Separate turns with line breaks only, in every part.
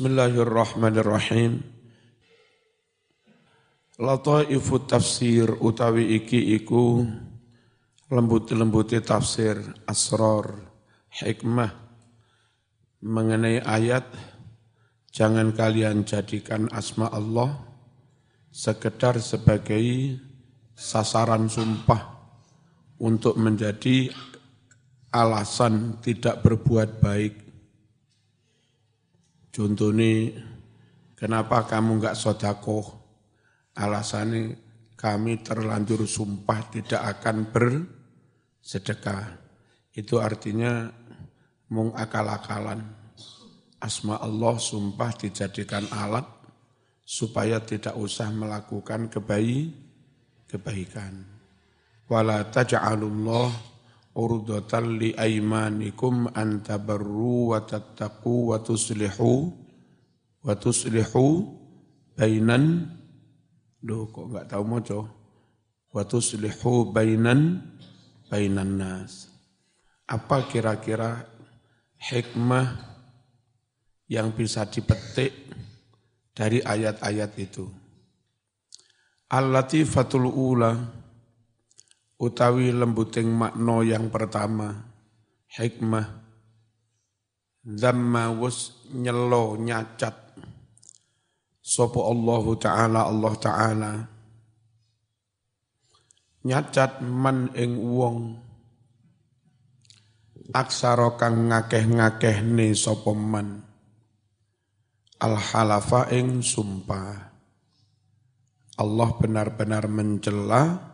Bismillahirrahmanirrahim. Lataifu tafsir utawi iki iku lembut-lembuti tafsir asror hikmah mengenai ayat jangan kalian jadikan asma Allah sekedar sebagai sasaran sumpah untuk menjadi alasan tidak berbuat baik. Contoh ini, kenapa kamu enggak sodakoh? Alasannya kami terlanjur sumpah tidak akan bersedekah. Itu artinya mung akal-akalan. Asma Allah sumpah dijadikan alat supaya tidak usah melakukan kebaik, kebaikan. Wala taj'alullah urdatan li aimanikum an tabarru wa tattaqu wa tuslihu wa tuslihu bainan. Duh kok enggak tahu moco? Wa tuslihu bainan bainan nas. Apa kira-kira hikmah yang bisa dipetik dari ayat-ayat itu. Al-latifatul ula utawi lembuting makno yang pertama hikmah. Dhamma wus nyelo nyacat. Sopo Allah Ta'ala Allah Ta'ala. Nyacat man ing wong. Aksara kang ngakeh-ngakeh ne sopo man. Al-halafa ing sumpah. Allah benar-benar mencela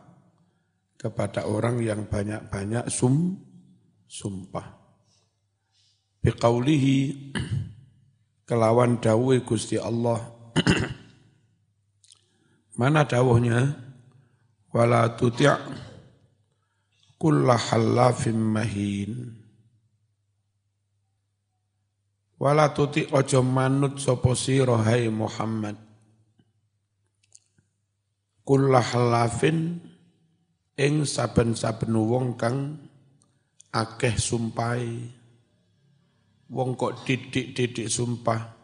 kepada orang yang banyak-banyak sum sumpah. Biqaulihi kelawan dawuh Gusti Allah. Mana dawuhnya? Wala tuti' kullahallafim mahin. Wala tuti ojo manut sopo siro hai Muhammad. Kullah halafin ing saben-saben wong kang akeh sumpai. Wong kok didik-didik sumpah.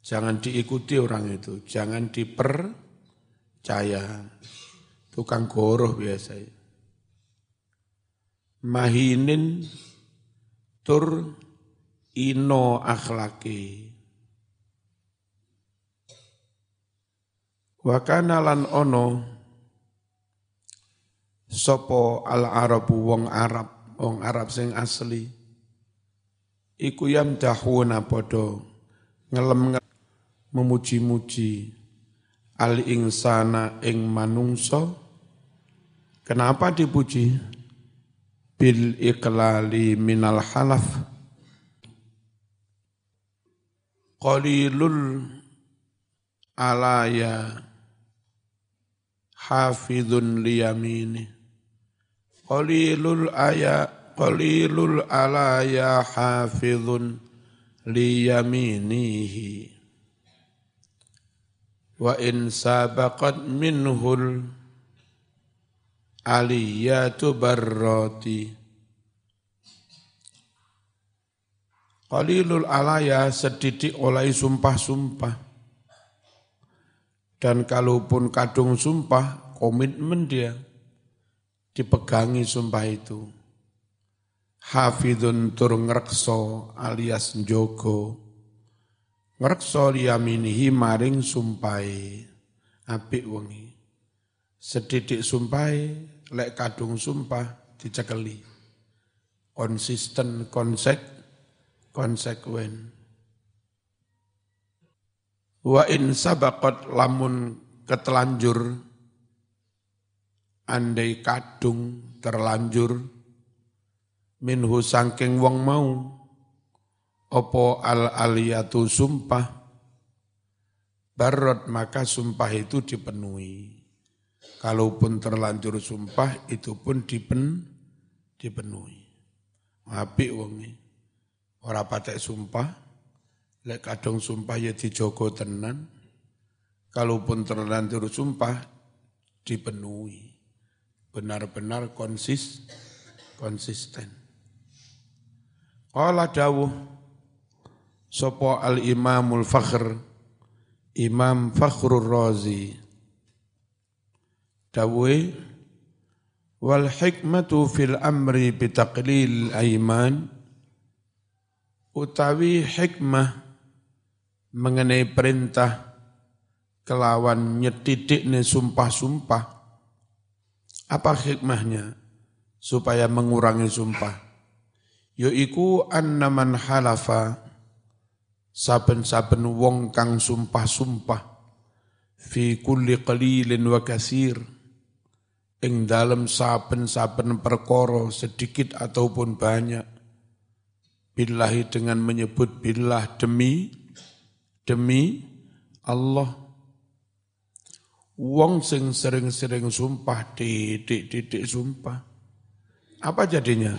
Jangan diikuti orang itu, jangan dipercaya. Tukang goroh biasa. Mahinin tur ino akhlaki. Wa kana lan ono sopo al arabu wong Arab, wong Arab sing asli. Iku yam dahuna podo ngelem memuji-muji al insana ing manungso. Kenapa dipuji? Bil iklali minal halaf qalilul alaya hafidun liyamini qalilul aya qalilul alaya hafidun liyaminihi wa in sabaqat minhul aliyatu barrati. Qalilul alaya sedidik oleh sumpah-sumpah. Dan kalaupun kadung sumpah, komitmen dia dipegangi sumpah itu. Hafidun tur ngrekso alias njogo. Ngrekso liyaminihi maring sumpai. Apik wengi. Sedidik sumpai, lek kadung sumpah dicekeli. Konsisten, konsek, konsekuen. Wa in sabaqat lamun ketelanjur andai kadung terlanjur minhu sangking wong mau opo al aliyatu sumpah barot maka sumpah itu dipenuhi kalaupun terlanjur sumpah itu pun dipen dipenuhi apik wongi Ora patek sumpah, lek kadung sumpah ya dijogo tenan. Kalaupun terlanjur sumpah dipenuhi. Benar-benar konsis konsisten. Qala dawuh sopo al imamul fakhr imam fakhrul razi. Dawe wal hikmatu fil amri bitaqlil aiman. Utawi hikmah mengenai perintah kelawan nyetidik nih sumpah-sumpah apa hikmahnya? Supaya mengurangi sumpah. Yaiku annaman halafa saben-saben wong kang sumpah-sumpah fi kulli qalilin wa kasir ing dalem saben-saben perkara sedikit ataupun banyak. Billahi dengan menyebut billah demi demi Allah wong sing sering-sering sumpah titik-titik sumpah. Apa jadinya?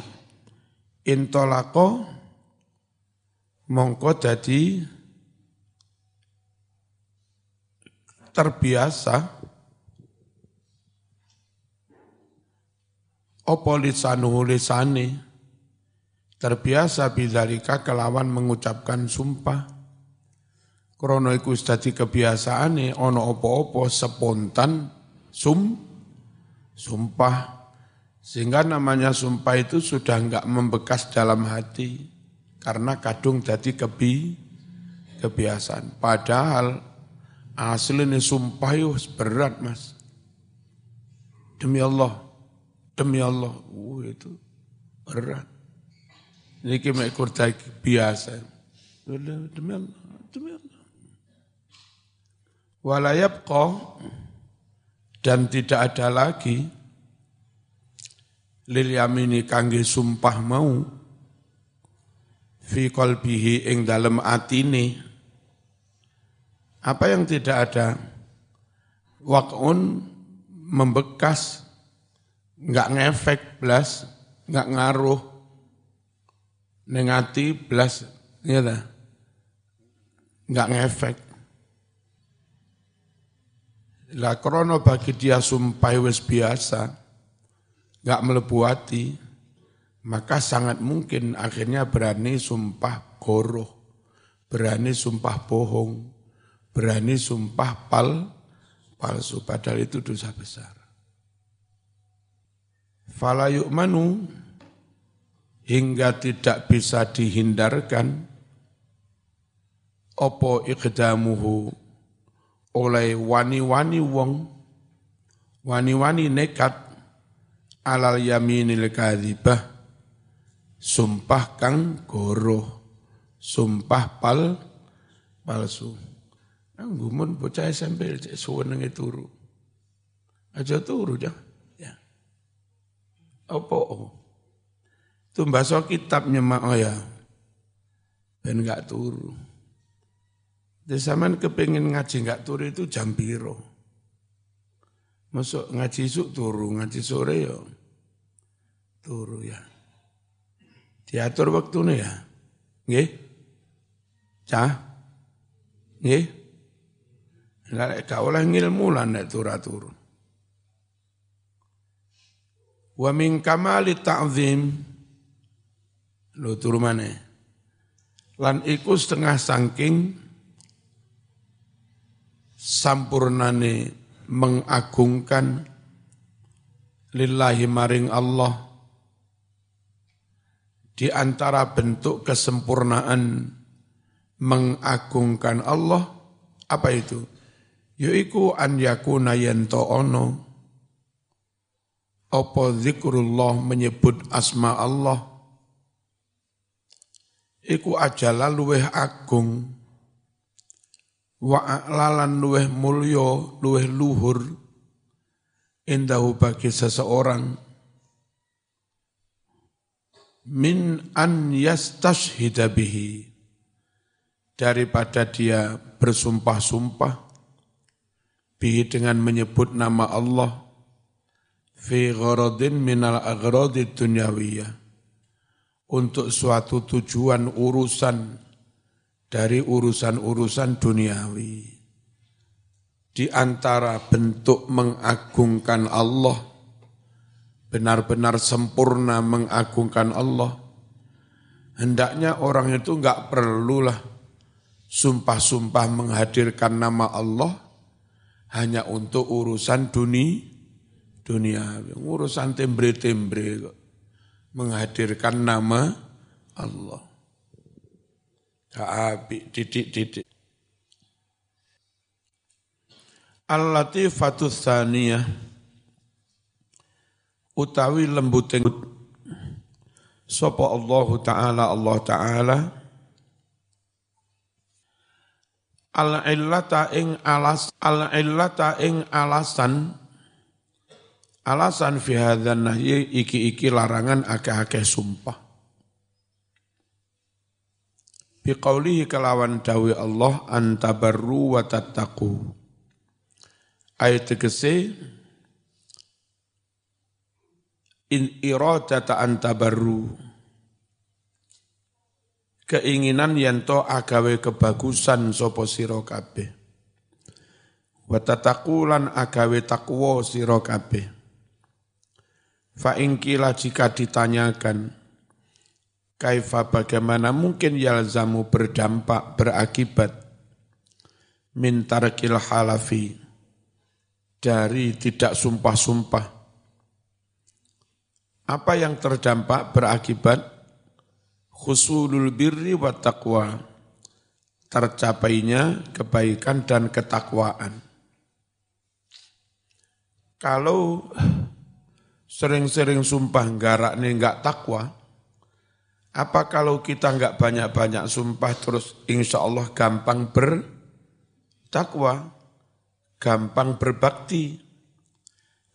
Intolako mongko jadi terbiasa. Opo lisanu lisani terbiasa bidzalika kelawan mengucapkan sumpah krono iku dadi kebiasaane ana apa-apa spontan sum sumpah sehingga namanya sumpah itu sudah enggak membekas dalam hati karena kadung jadi kebi kebiasaan. Padahal aslinya sumpah itu berat mas. Demi Allah, demi Allah, uh, itu berat. Ini kurtai biasa. Demi Allah. Walayab dan tidak ada lagi lil yamini kangge sumpah mau fi qalbihi ing dalem atine. Apa yang tidak ada? Waqun membekas enggak ngefek blas enggak ngaruh nengati blas ya enggak ngefek lah krono bagi dia sumpah wis biasa enggak melebu hati maka sangat mungkin akhirnya berani sumpah goroh, berani sumpah bohong, berani sumpah pal, palsu, padahal itu dosa besar. Fala yu'manu hingga tidak bisa dihindarkan opo ikdamuhu oleh wani-wani wong wani-wani nekat alal yaminil kadhibah sumpah kang goro, sumpah pal palsu. Nang gumun bocah SMP cek suwenenge turu. Aja turu ya. Ya. Apa? Itu baso kitab nyemak oh ya. Ben enggak turu. Di zaman kepingin ngaji enggak turu itu jam piro. Masuk ngaji suk turu, ngaji sore ya. Turu ya. Diatur waktu ya. Nggih. Cah. Nggih. Lah gak oleh ngilmu lan nek turu Wa min kamali ta'zim lo turu mana? Lan iku setengah sangking sampurnane mengagungkan lillahi maring Allah di antara bentuk kesempurnaan mengagungkan Allah apa itu? Yaiku an yakuna yanto ono. Apa zikrullah menyebut asma Allah? Iku ajala luweh agung wa lalan luweh mulya luweh luhur. Indahu bagi seseorang. Min an yastashhida bihi. Daripada dia bersumpah-sumpah. Bihi dengan menyebut nama Allah. Fi gharadin minal aghradi dunyawiyah. Untuk suatu tujuan urusan dari urusan-urusan duniawi. Di antara bentuk mengagungkan Allah benar-benar sempurna mengagungkan Allah, hendaknya orang itu enggak perlulah sumpah-sumpah menghadirkan nama Allah hanya untuk urusan dunia, dunia, urusan tembre-tembre menghadirkan nama Allah. Kaabi didik-didik. Al-latifatus saniyah utawi lembuting sapa Allah taala Allah taala. Al illata ing alas al illata ing alasan. Alasan fi hadzal nahyi iki-iki larangan akeh-akeh sumpah biqaulihi kalawan dawi Allah antabarru wa tattaqu. Ayat tegese in iradata antabarru. Keinginan yanto agawe kebagusan sapa sira kabeh. Wa tataqulan agawe takwa sira kabeh. Fa kila jika ditanyakan kaifa bagaimana mungkin yalzamu berdampak berakibat min tarkil halafi dari tidak sumpah-sumpah. Apa yang terdampak berakibat khusulul birri wa taqwa, tercapainya kebaikan dan ketakwaan. Kalau sering-sering sumpah garak nih enggak takwa, apa kalau kita enggak banyak-banyak sumpah terus insya Allah gampang bertakwa? gampang berbakti.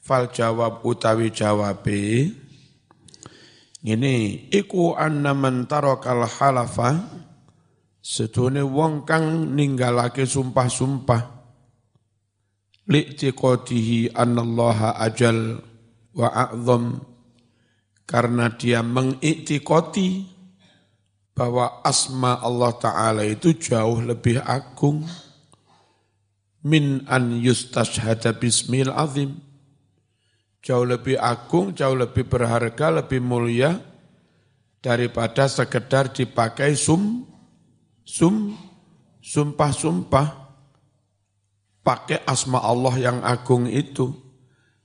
Fal jawab utawi jawabe ini iku anna man tarakal halafa sedune wong kang ninggalake sumpah-sumpah li'tiqadihi annallaha ajal wa a'zam karena dia mengiktikoti bahwa asma Allah Ta'ala itu jauh lebih agung min an yustashhada bismil azim. Jauh lebih agung, jauh lebih berharga, lebih mulia daripada sekedar dipakai sum, sum, sumpah-sumpah. Pakai asma Allah yang agung itu.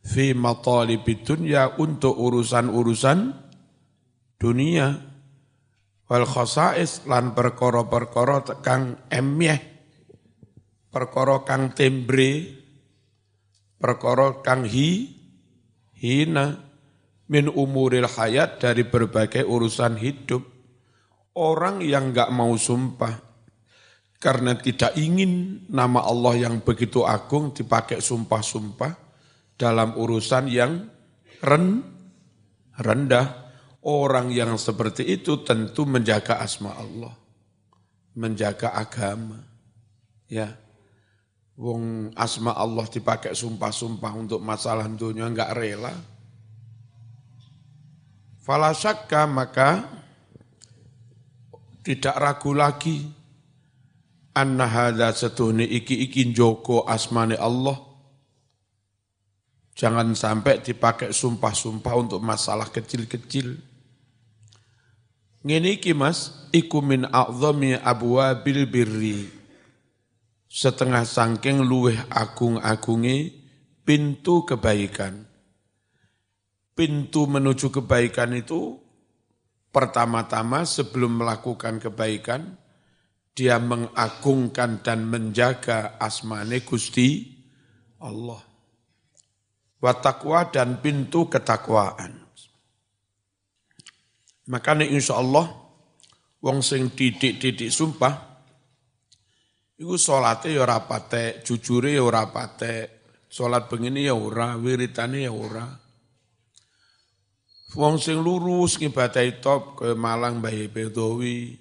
Fi matalibid dunya untuk urusan-urusan dunia. Wal khosais lan perkara-perkara kang emyeh perkara kang tembre perkara kang hi hina min umuril hayat dari berbagai urusan hidup orang yang enggak mau sumpah karena tidak ingin nama Allah yang begitu agung dipakai sumpah-sumpah dalam urusan yang ren, rendah orang yang seperti itu tentu menjaga asma Allah menjaga agama ya Wong asma Allah dipakai sumpah-sumpah untuk masalah dunia enggak rela. Falasakka maka tidak ragu lagi anna hadza iki iki joko asmane Allah. Jangan sampai dipakai sumpah-sumpah untuk masalah kecil-kecil. Ngene iki Mas, iku min a'zami abwabil birri setengah sangking luweh agung-agungi pintu kebaikan. Pintu menuju kebaikan itu pertama-tama sebelum melakukan kebaikan, dia mengagungkan dan menjaga asmane Gusti Allah. Watakwa dan pintu ketakwaan. Makanya insya Allah, wong sing didik-didik sumpah, Iku salate ya ora patek, jujure ya ora patek. Salat begini ya ora, wiritane ya ora. Wong sing lurus ngibadahi top ke Malang Mbah Bedowi,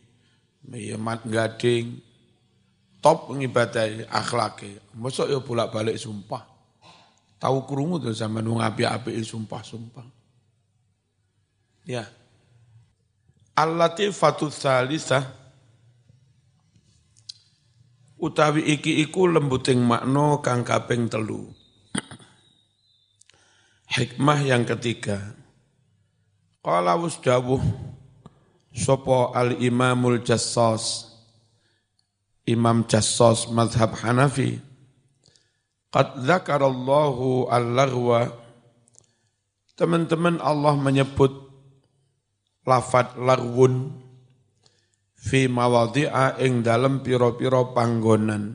Mat Gading, top ngibadahi akhlake. Mosok ya bolak-balik sumpah. Tahu krungu tuh sama nung api-api sumpah-sumpah. Ya. Al-Latifatu Salisah utawi iki iku lembuting makna kang kaping telu. Hikmah yang ketiga. Qala wasdawuh sapa al-Imamul Jassas Imam Jassos Madhab Hanafi. Qad zakarallahu al-laghwa. Teman-teman Allah menyebut lafat larwun fi mawadhi'a ing dalam piro-piro panggonan.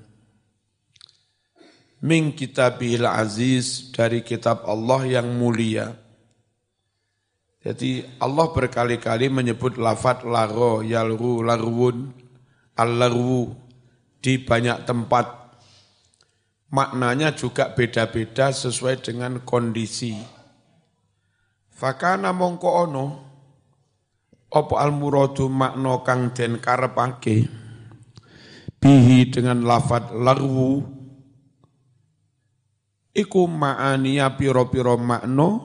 Min kitabil aziz dari kitab Allah yang mulia. Jadi Allah berkali-kali menyebut lafat laro, yalru, larwun, al-larwu di banyak tempat. Maknanya juga beda-beda sesuai dengan kondisi. Fakana mongko ono, opo al muradu makna kang den karepake? Bihi dengan lafat larwu iku ma'aniya piro-piro makna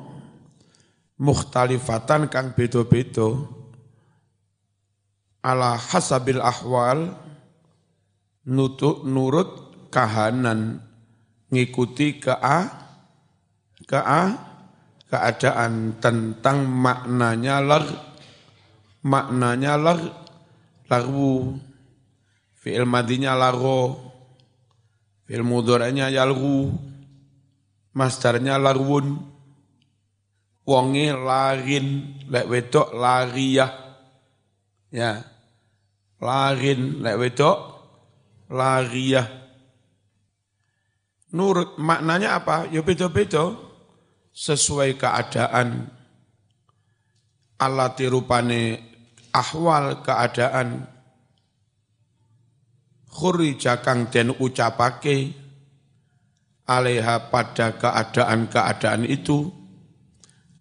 mukhtalifatan kang beda-beda. Ala hasabil ahwal nutuk nurut kahanan ngikuti kea kea keadaan tentang maknanya lar maknanya lar larwu. Fi'il madinya laro fi'il mudoranya yalgu masdarnya larwun. Wonge larin lek wedok lariyah. Ya larin lek wedok lariyah. Nurut maknanya apa? Ya beda-beda sesuai keadaan. Allah tirupane ahwal keadaan. Khuri jakang den ucapake aleha pada keadaan-keadaan itu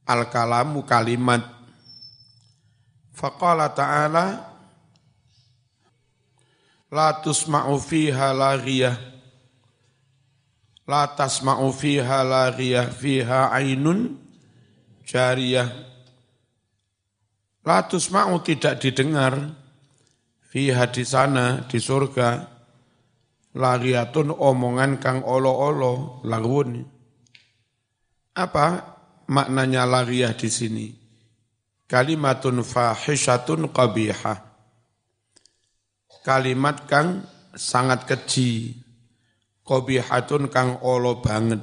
al-kalamu kalimat Faqala ta'ala la tusma'u fiha laghiyah la tasma'u fiha laghiyah fiha ainun jariyah. La tusma'u tidak didengar. Fiha di sana di surga. Laghiyatun omongan kang olo-olo lagun apa maknanya laghiyah di sini? Kalimatun fahishatun qabihah. Kalimat kang sangat keji kobihatun kang olo banget.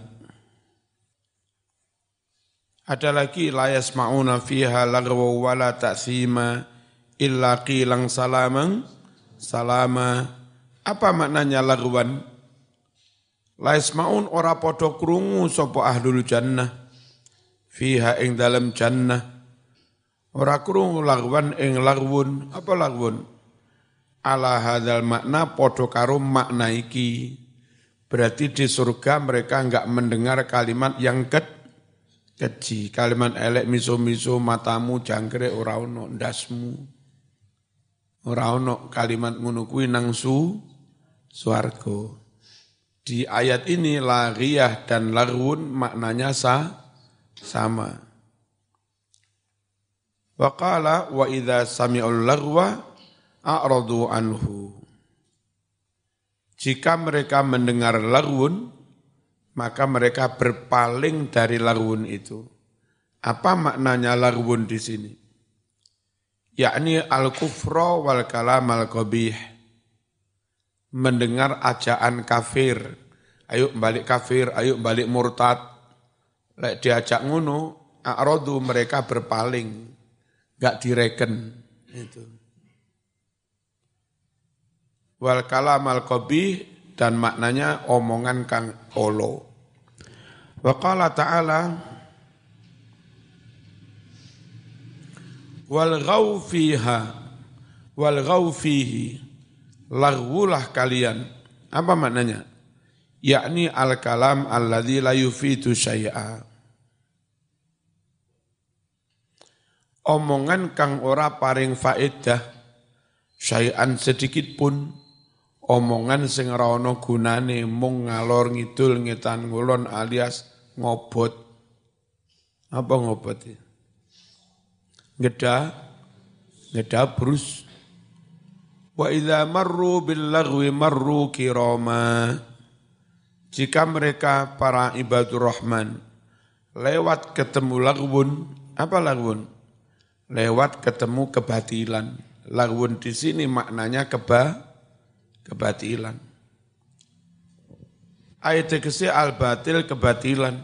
Ada lagi layas ma'una fiha lagwa wala ta'sima illa qilang salamang salama apa maknanya lagwan layas ma'un ora podo krungu sopo ahlul jannah. Fiha ing dalam jannah. Ora krungu lagwan ing lagwun apa lagwun ala hadal makna podo karo makna iki. Berarti di surga mereka enggak mendengar kalimat yang ket, keji. Kalimat elek miso-miso matamu jangkrik ora ono ndasmu. Ora ono kalimat ngono kuwi nang su swarga. Di ayat ini lariyah dan larun maknanya sa, sama. Waqala wa idza sami'ul larwa a'radu anhu. Jika mereka mendengar larun, maka mereka berpaling dari larun itu. Apa maknanya larun di sini? Yakni al-kufra wal kalam al-qabih. Mendengar ajaan kafir. Ayo balik kafir, ayo balik murtad. Lek diajak ngono, a'radu mereka berpaling. Gak direken. Itu wal kalam al qabih dan maknanya omongan kang olo. Wa ta'ala wal ghaw fiha wal ghaw fihi laghwulah kalian. Apa maknanya? Yakni al kalam alladzi la yufitu syai'a. Omongan kang ora paring faedah syai'an sedikit pun omongan sing ana gunane mung ngalor ngidul ngetan ngulon alias ngobot. Apa ngobot ya? Ngeda, ngeda brus. Wa idza marru bil lagwi marru kirama. Jika mereka para ibadur rahman lewat ketemu lagwun, apa lagwun? Lewat ketemu kebatilan. Lagwun di sini maknanya keba, kebatilan. Ayat tegese al-batil kebatilan.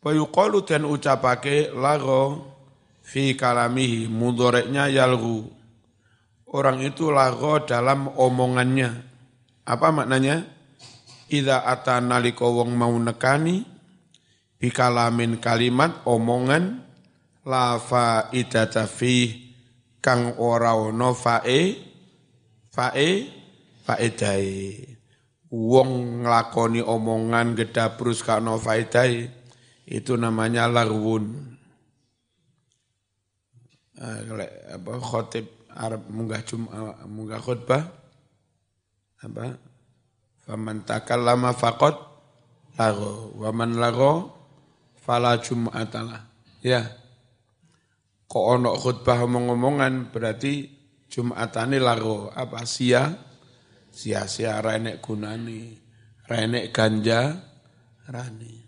Wa yuqalu dan ucapake lago fi kalamihi mudoreknya yalgu. Orang itu lago dalam omongannya. Apa maknanya? Ida ata naliko wong mau nekani bikalamin kalimat omongan la faidata fi kang ora ono fae fae faedai wong nglakoni omongan gedabrus kano faedai itu namanya larwun. Uh, apa khotib Arab munggah cum munggah khutbah. Apa? Faman takallama faqad lago. Waman lago fala jum'atalah. Ya kok ono khutbah omong-omongan berarti Jumatane lago apa? Sia? Sia-sia renek gunani renek ganja rani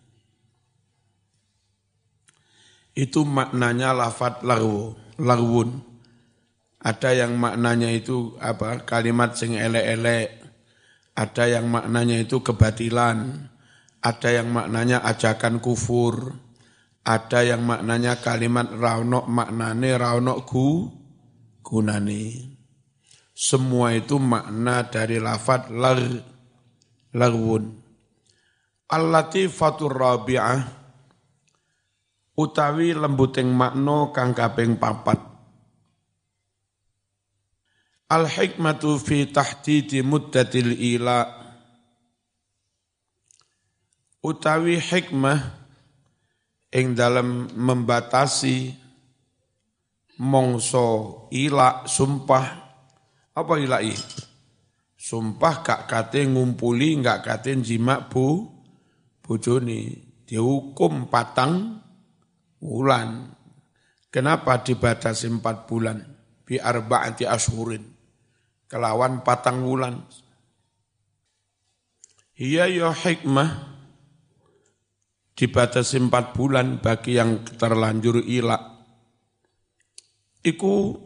itu maknanya lafat lagu lagwun ada yang maknanya itu apa? Kalimat sing elek-elek. Ada yang maknanya itu kebatilan. Ada yang maknanya ajakan kufur ada yang maknanya kalimat raunok maknane raunok gu gunane. Semua itu makna dari lafat lar larwun. Al-latifatur rabi'ah utawi lembuting makno kang kaping papat. Al-hikmatu fi tahdidi muddatil ila utawi hikmah ing dalam membatasi mongso ilak sumpah. Apa ilai sumpah gak kate ngumpuli gak kate jima bu bojone. Dihukum patang bulan kenapa dibatasi empat bulan? Bi arba'ati ashurin. Kelawan patang bulan iya ya hikmah dibatasi empat bulan bagi yang terlanjur ilak. Iku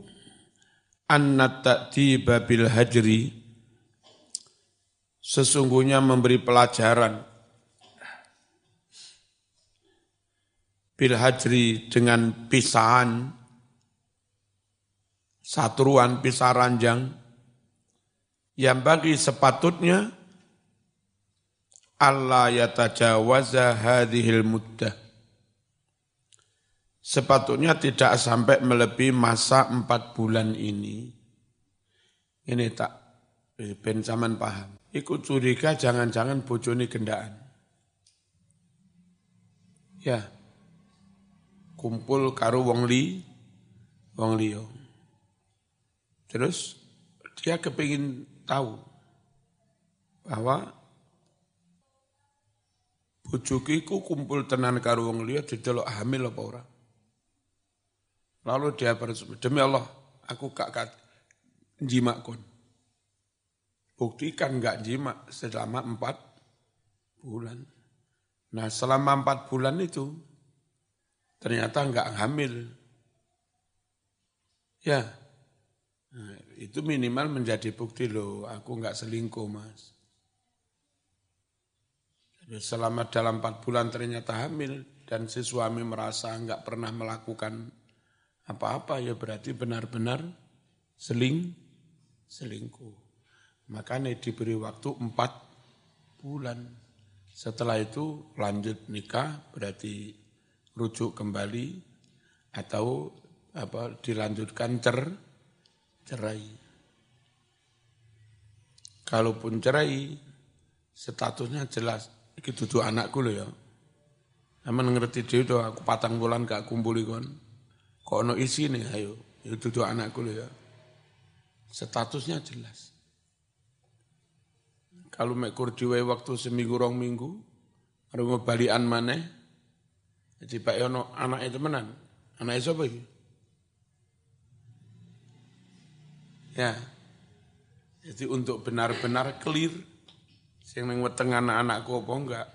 annat ta'diba bil hajri sesungguhnya memberi pelajaran bil hajri dengan pisahan satuan pisah ranjang yang bagi sepatutnya Allah yatajawaza hadhil muddah. Sepatutnya tidak sampai melebihi masa empat bulan ini. Ini tak, ben paham. Ikut curiga jangan-jangan bojone gendaan. Ya, kumpul karo wong li, wong liyo. Terus dia kepingin tahu bahwa bojoku iku kumpul tenan karo wong liya didelok hamil apa ora. Lalu dia bersama, demi Allah, aku gak kat jimak kon. Buktikan gak jimak selama empat bulan. Nah selama empat bulan itu, ternyata gak hamil. Ya, nah, itu minimal menjadi bukti loh, aku gak selingkuh mas. Selama dalam empat bulan ternyata hamil dan si suami merasa enggak pernah melakukan apa-apa ya berarti benar-benar seling selingkuh. Makanya diberi waktu empat bulan. Setelah itu lanjut nikah berarti rujuk kembali atau apa dilanjutkan cer cerai. Kalaupun cerai statusnya jelas iki dudu anakku lho ya. Aman ngerti dhewe to aku patang bulan gak kumpuli kon. Kok ono nih ayo, itu dudu anakku lho ya. Statusnya jelas. Kalau mek kurdiwe waktu seminggu rong minggu, baru balian mana? Jadi Pak Yono anak itu menan, anak itu apa Ya, jadi untuk benar-benar clear, Sing nang weteng anak-anakku apa enggak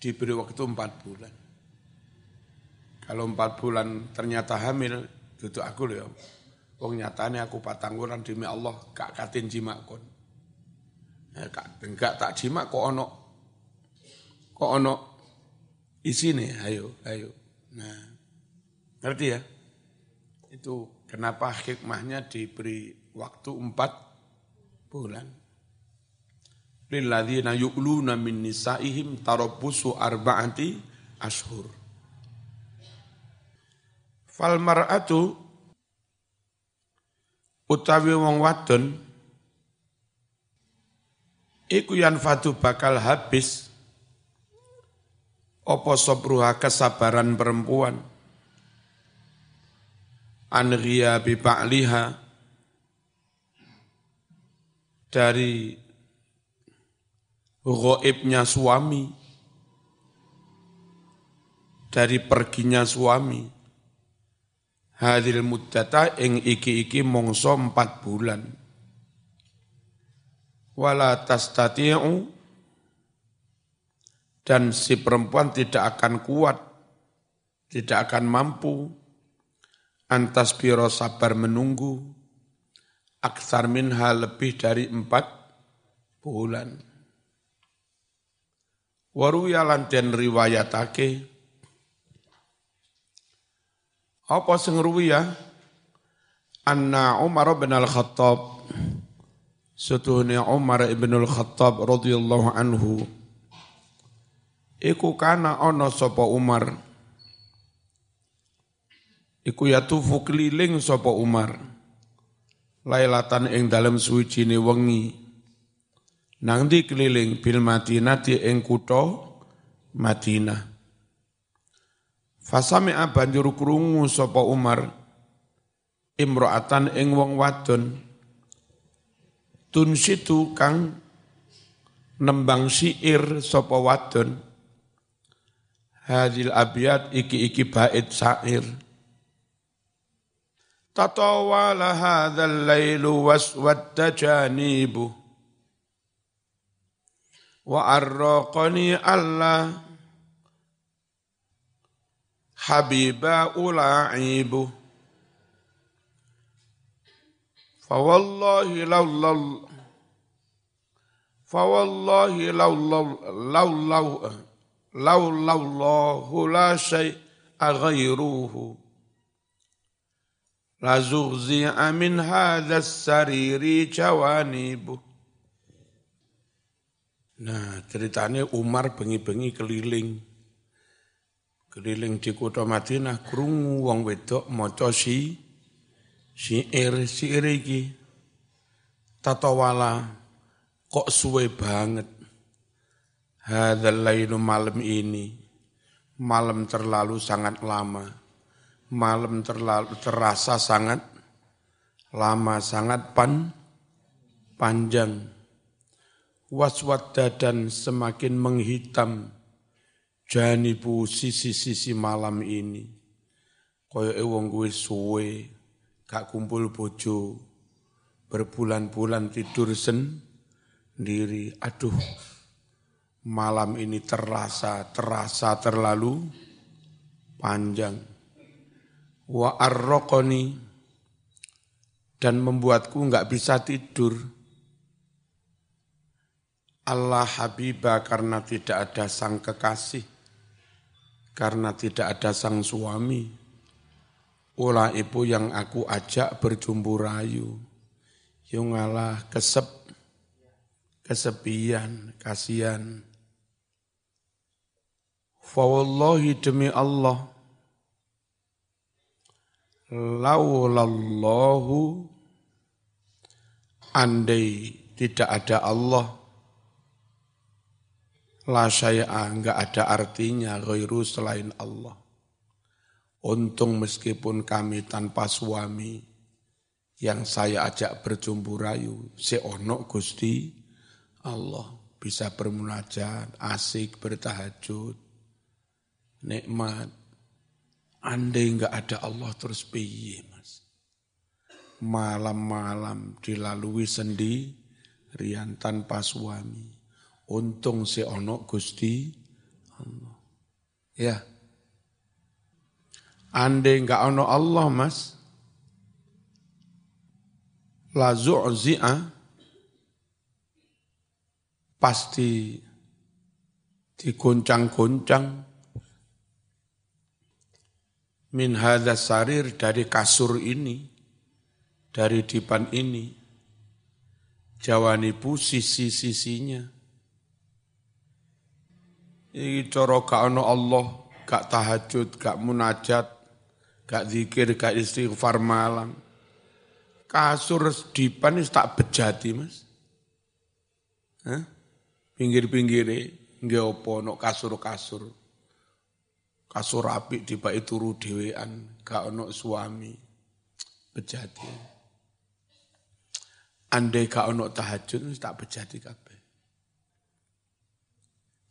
diberi waktu empat bulan. Kalau empat bulan ternyata hamil, itu aku loh. Wong nyatane aku patangguran demi Allah gak katin jimak kon. Ya, gak, enggak tak jimak kok ono kok ono isine ayo ayo. Nah, ngerti ya? Itu kenapa hikmahnya diberi waktu empat bulan. Lilladzina yu'luna min nisaihim tarabbusu arba'ati ashur. Fal mar'atu utawi wong wadon iku yan fatu bakal habis opo sobruha kesabaran perempuan anriya biba'liha dari goibnya suami. Dari perginya suami. Hadil muddata ing iki-iki mongso empat bulan. Wala tastati'u. Dan si perempuan tidak akan kuat, tidak akan mampu. Antas biro sabar menunggu. Aksar minha lebih dari empat bulan. Waruya lan riwayatake apa sing ya? Anna Umar bin Al-Khattab Setuhni Umar bin Al-Khattab radhiyallahu anhu Iku kana ono sapa Umar Iku yatufu keliling sapa Umar Lailatan ing dalem suwijine wengi Nang di keliling bil Madinah ing kutha Madinah. Fasami'a banjur krungu sapa Umar imro'atan ing wong wadon. Tunsitu kang nembang syair sapa wadon. Hadil abiyat iki-iki bait syair. Tatawala hadzal lailu waswadda janibu wa arraqani Allah habiba ula'ibu fawallahi laulal fawallahi laulal laulau laulallahu la syai'a ghairuhu la zughzi'a min hadha sariri jawanibu Nah, ceritanya Umar bengi-bengi keliling. Keliling di kota Madinah krungu wong wedok maca si syair syair iki. Tatawala kok suwe banget. Hadzal lailu malam ini. Malam terlalu sangat lama. Malam terlalu terasa sangat lama sangat pan panjang waswadda dan semakin menghitam janibu sisi-sisi malam ini. Kaya wong kuwi suwe gak kumpul bojo berbulan-bulan tidur sendiri aduh malam ini terasa terasa terlalu panjang. Wa arraqani dan membuatku nggak bisa tidur Allah Habibah karena tidak ada sang kekasih karena tidak ada sang suami. Ulah ibu yang aku ajak berjumpa rayu. Yung ngalah kesep, kesepian, kasihan. Fawallahi demi Allah, laulallahu andai tidak ada Allah, La syai'a, enggak ada artinya ghairu selain Allah. Untung meskipun kami tanpa suami, yang saya ajak berjumpa rayu, seonok Gusti Allah bisa bermunajat, asik bertahajud, nikmat. Andai enggak ada Allah terus piye mas? Malam-malam dilalui sendi, rian tanpa suami untung si ono Gusti Allah. Ya. Ande enggak ono Allah, Mas. la zu'zi'a pasti digoncang-goncang min hadha sarir dari kasur ini, dari dipan ini, jawanibu sisi-sisinya. Ini coro gak ono Allah, gak tahajud, gak munajat, gak zikir, gak istighfar malam. Kasur dipan itu tak bejati mas. Pinggir-pinggirnya nggih apa no kasur-kasur. Kasur apik itu turu dhewean, gak ono suami. Bejati. Andai gak ono tahajud tak bejati kabeh.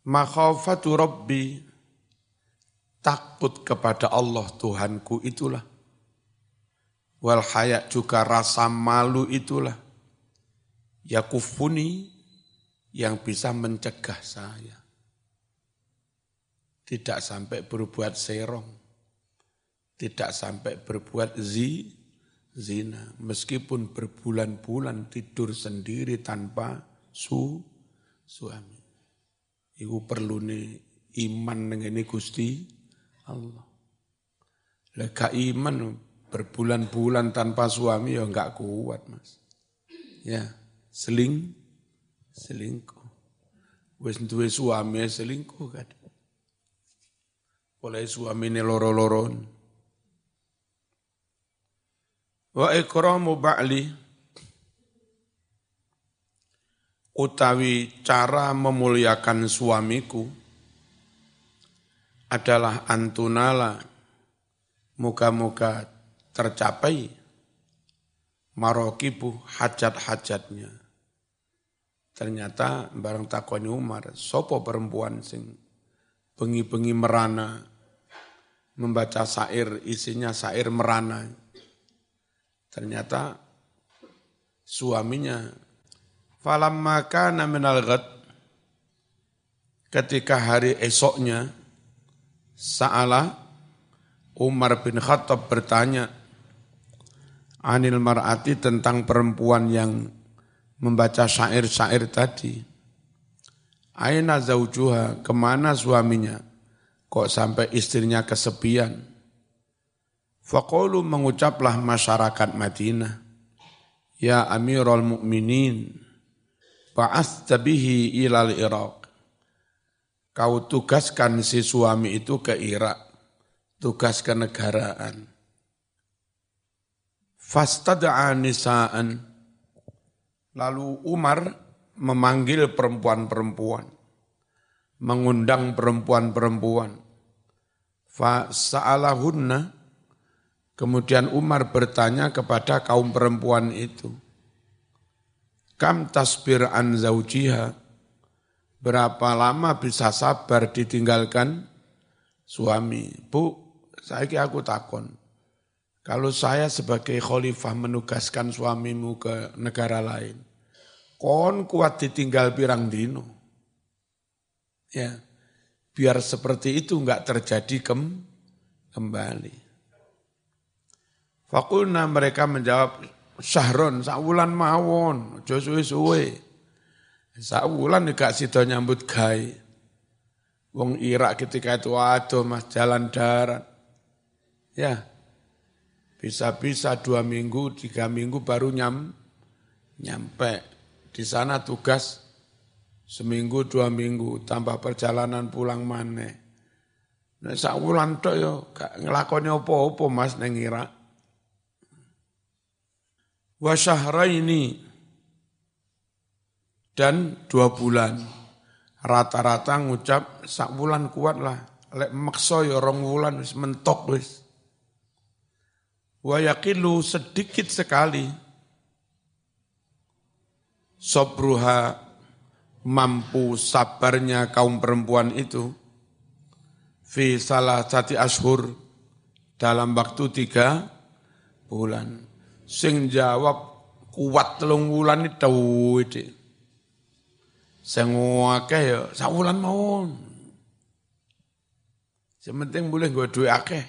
Makhafatu Rabbi takut kepada Allah Tuhanku itulah. Wal hayak juga rasa malu itulah. Yakufuni yang bisa mencegah saya. Tidak sampai berbuat serong. Tidak sampai berbuat zi, zina. Meskipun berbulan-bulan tidur sendiri tanpa su, suami. Iku nih iman dengan Gusti Allah. Lega iman berbulan-bulan tanpa suami ya enggak kuat mas. Ya, seling, selingkuh. Wis duwe suami selingkuh kan. Oleh suamine loro-loron. Wa ikramu ba'li utawi cara memuliakan suamiku adalah antunala muka-muka tercapai marokibu hajat-hajatnya Ternyata bareng takoni Umar, sopo perempuan sing bengi-bengi merana membaca sair isinya sair merana. Ternyata suaminya falamma kana minal ketika hari esoknya Sa'ala Umar bin Khattab bertanya anil mar'ati tentang perempuan yang membaca syair-syair tadi. Aina zaujuha, ke mana suaminya? Kok sampai istrinya kesepian? Faqulu mengucaplah masyarakat Madinah. Ya Amirul Mukminin, ba'athta bihi ilal Iraq. Kau tugaskan si suami itu ke Irak, tugas kenegaraan. Fastada'a nisa'an, Lalu Umar memanggil perempuan-perempuan, mengundang perempuan-perempuan. Fa sa'alahunna, kemudian Umar bertanya kepada kaum perempuan itu, Kam tasbir an zaujiha, berapa lama bisa sabar ditinggalkan suami? Bu, saya aku takon, kalau saya sebagai khalifah menugaskan suamimu ke negara lain, kon kuat ditinggal pirang dino. Ya, biar seperti itu enggak terjadi kem, kembali. Fakulna mereka menjawab, Syahron, sakwulan mawon, aja suwe-suwe. Sakwulan gak sida nyambut gai. Wong Irak ketika itu waduh mas jalan darat. Ya, bisa-bisa dua minggu, tiga minggu baru nyam, nyampe. Di sana tugas seminggu, dua minggu, tambah perjalanan pulang mana. Nah, sak wulan tok yo gak apa-apa Mas neng Irak. Wa ini dan dua bulan. Rata-rata ngucap sak bulan kuat lah. Lek makso ya rong wulan wis mentok wis. Wa yaqilu sedikit sekali. Sobruha mampu sabarnya kaum perempuan itu. Fi salah sati ashur dalam waktu tiga bulan sing jawab kuat telung bulan itu itu sing ya sak wulan Sementing boleh gue duit akeh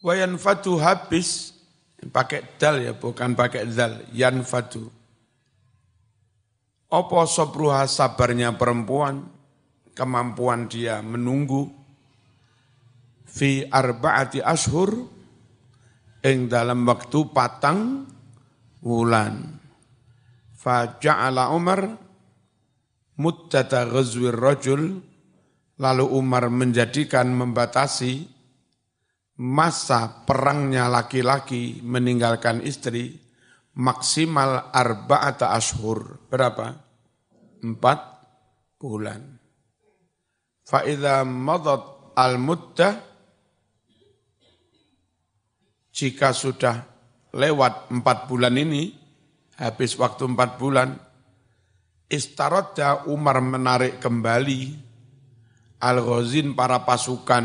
Wayan fatu habis Pakai dal ya, bukan pakai dal. Yanfadu. Apa sobruha sabarnya perempuan, kemampuan dia menunggu, fi arba'ati ashur, ing dalam waktu patang wulan. Faja'ala Umar muddata ghazwir rajul lalu Umar menjadikan membatasi masa perangnya laki-laki meninggalkan istri maksimal arba'ata ashur. Berapa? Empat bulan. Fa'idha madat al-muddah jika sudah lewat empat bulan ini, habis waktu empat bulan, istarodda Umar menarik kembali Al-Ghazin para pasukan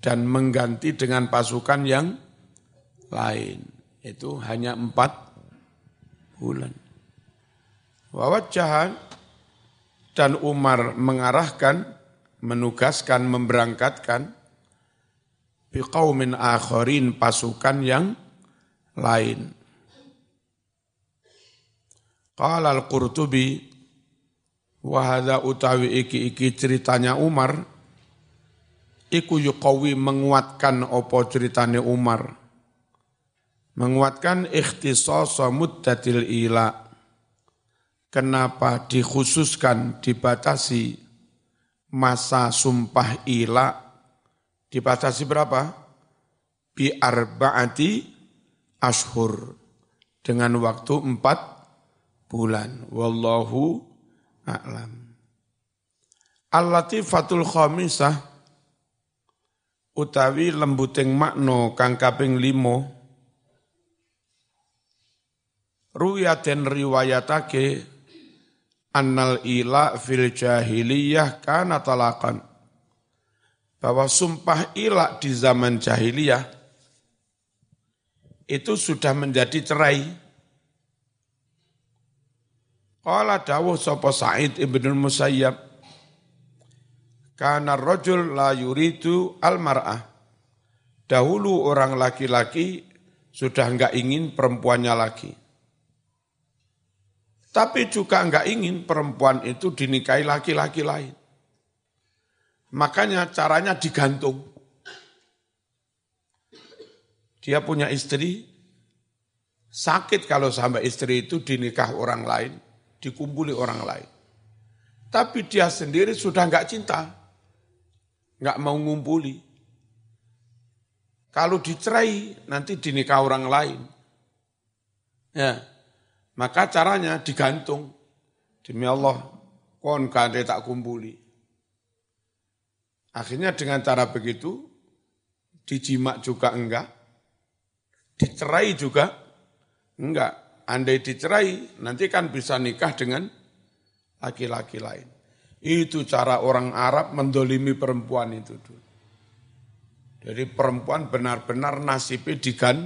dan mengganti dengan pasukan yang lain. Itu hanya empat bulan. Wawajahan dan Umar mengarahkan, menugaskan, memberangkatkan biqaumin akharin pasukan yang lain. Qala al-Qurtubi wa hadza utawi iki-iki ceritanya Umar iku yuqawi menguatkan opo ceritane Umar? Menguatkan ikhtisas muddatil ila. Kenapa dikhususkan dibatasi masa sumpah ila dibatasi berapa bi arbaati ashur dengan waktu empat bulan. Wallahu a'lam. Al-latifatul khamisah utawi lembuting makno kang kaping ruyaten riwayatake annal ila fil jahiliyah kana talakan bahwa sumpah ila di zaman jahiliyah itu sudah menjadi cerai Qala dawuh sapa Sa'id ibn Musayyab Kana rajul la yuridu al-mar'ah. Dahulu orang laki-laki sudah enggak ingin perempuannya lagi. Tapi juga enggak ingin perempuan itu dinikahi laki-laki lain. Makanya caranya digantung. Dia punya istri, sakit kalau sampai istri itu dinikah orang lain dikumpuli orang lain. Tapi dia sendiri sudah nggak cinta, nggak mau ngumpuli. Kalau dicerai nanti dinikah orang lain. Ya, maka caranya digantung. Demi Allah, kon tak kumpuli. Akhirnya dengan cara begitu, dijimak juga enggak, dicerai juga enggak andai dicerai, nanti kan bisa nikah dengan laki-laki lain. Itu cara orang Arab mendolimi perempuan itu. Jadi perempuan benar-benar nasibnya digan,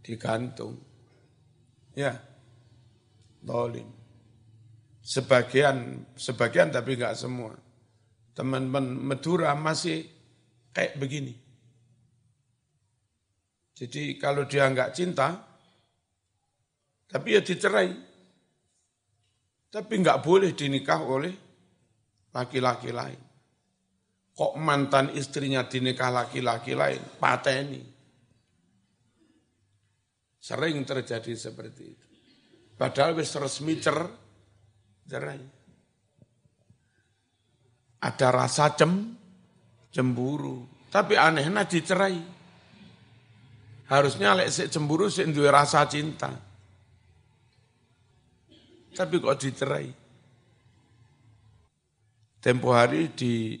digantung. Ya, dolim. Sebagian, sebagian tapi enggak semua. Teman-teman Madura masih kayak begini. Jadi kalau dia enggak cinta, tapi ya dicerai. Tapi nggak boleh dinikah oleh laki-laki lain. Kok mantan istrinya dinikah laki-laki lain? Pateni. Sering terjadi seperti itu. Padahal wis resmi cer, cerai. Ada rasa cem, cemburu. Tapi anehnya dicerai. Harusnya lek cemburu sih rasa cinta. Tapi kok dicerai? Tempo hari di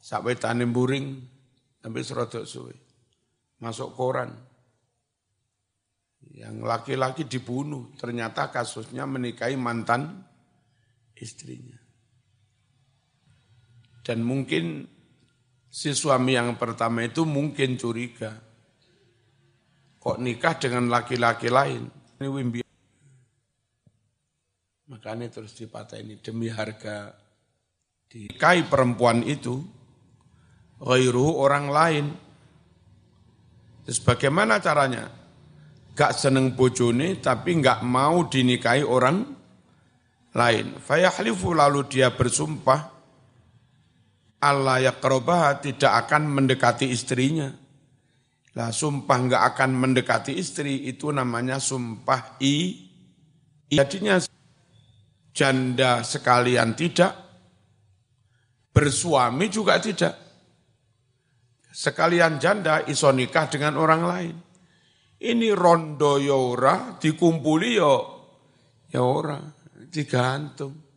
Sakwetane Buring sampai serodok suwe. Masuk koran. Yang laki-laki dibunuh, ternyata kasusnya menikahi mantan istrinya. Dan mungkin si suami yang pertama itu mungkin curiga. Kok nikah dengan laki-laki lain? Ini wimbi. Makanya terus ini demi harga dikai perempuan itu, ghairuhu orang lain, Terus bagaimana caranya? Gak seneng bojone tapi gak mau dinikahi orang lain. Fayahlifu lalu dia bersumpah Allah yakrobah tidak akan mendekati istrinya. Lah sumpah nggak akan mendekati istri itu namanya sumpah i. Jadinya janda sekalian tidak, bersuami juga tidak. Sekalian janda iso nikah dengan orang lain. Ini rondo yora ya dikumpuli yo ya, ya ora, digantung.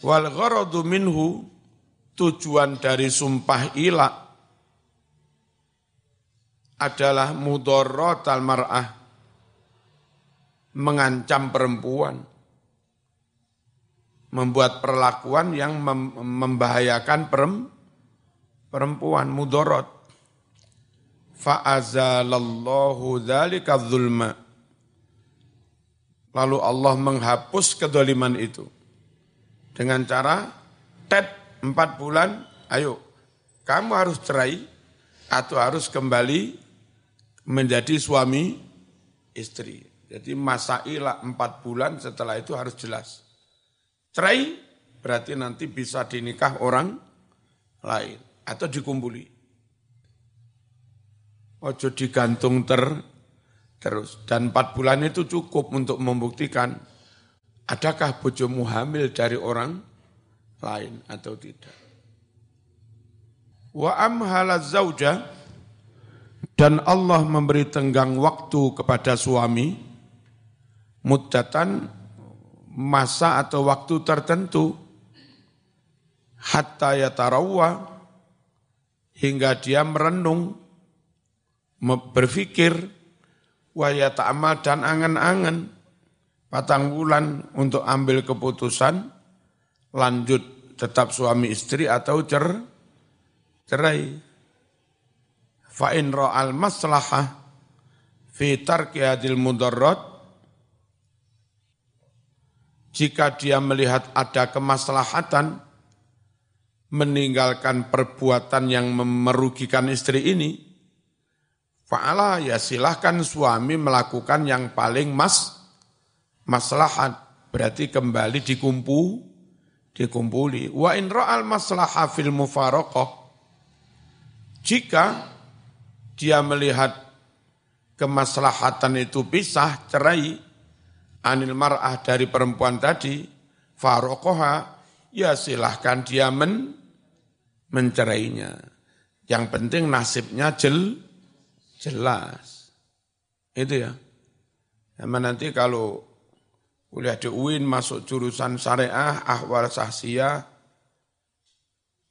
Wal gharadu minhu tujuan dari sumpah ilak adalah al mar'ah mengancam perempuan membuat perlakuan yang membahayakan perempuan mudorot fa'azalallahu dzalika dzulma. Lalu Allah menghapus kedoliman itu dengan cara tet empat bulan, ayo kamu harus cerai atau harus kembali menjadi suami istri. Jadi masa ilah empat bulan setelah itu harus jelas. Cerai berarti nanti bisa dinikah orang lain atau dikumpuli. Ojo digantung ter terus dan empat bulan itu cukup untuk membuktikan Adakah bojomu hamil dari orang lain atau tidak? Wa amhala zauja dan Allah memberi tenggang waktu kepada suami muddatan masa atau waktu tertentu hatta yatarawwa hingga dia merenung berpikir wa yata'amal dan angan-angan patang bulan untuk ambil keputusan lanjut tetap suami istri atau cer cerai. Fa in ra'al maslahah fi tarki hadil mudarrat jika dia melihat ada kemaslahatan meninggalkan perbuatan yang merugikan istri ini, fa'ala ya silahkan suami melakukan yang paling mas maslahat berarti kembali dikumpu dikumpuli. Wa in ra'al maslaha fil mufaraqah. Jika dia melihat kemaslahatan itu pisah cerai anil mar'ah dari perempuan tadi farokoha ya silahkan dia men, mencerainya. Yang penting nasibnya jel, jelas. Itu ya. Sama nanti kalau kuliah di UIN masuk jurusan syariah, ahwal sahsiyah,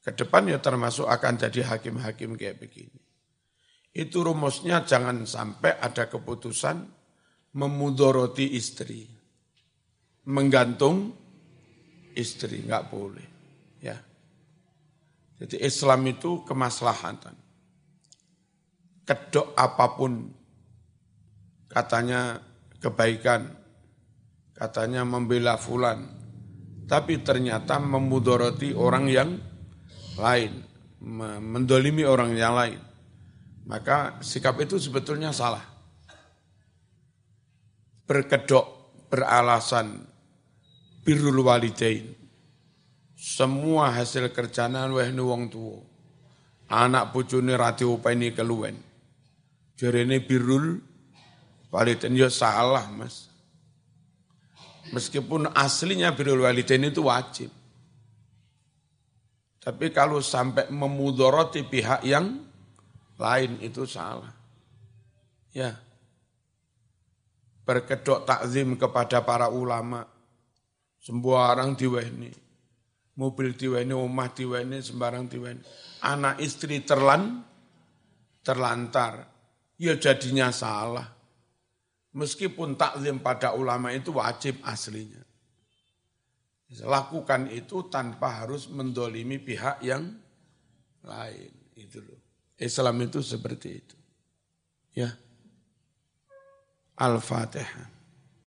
ke depan ya termasuk akan jadi hakim-hakim kayak begini. Itu rumusnya jangan sampai ada keputusan memudoroti istri. Menggantung istri, nggak boleh. Ya. Jadi Islam itu kemaslahatan. Kedok apa pun katanya kebaikan, katanya membela fulan, tapi ternyata memudoroti orang yang lain, mendolimi orang yang lain. Maka sikap itu sebetulnya salah. Berkedok, beralasan, birrul walidain. Semua hasil kerjaan weh wong tua. Anak bojone rati upeni keluwen. Jarene birrul walidain ya salah, Mas. Meskipun aslinya birrul walidain itu wajib. Tapi kalau sampai memudoroti pihak yang lain itu salah. Ya. Berkedok takzim kepada para ulama. Sembarang diweni. Mobil diweni, rumah diweni, sembarang diweni. Anak istri terlan, terlantar. Ya jadinya salah. Meskipun taklim pada ulama itu wajib aslinya. Lakukan itu tanpa harus mendolimi pihak yang lain. Itu loh. Islam itu seperti itu. Ya. Al-Fatihah.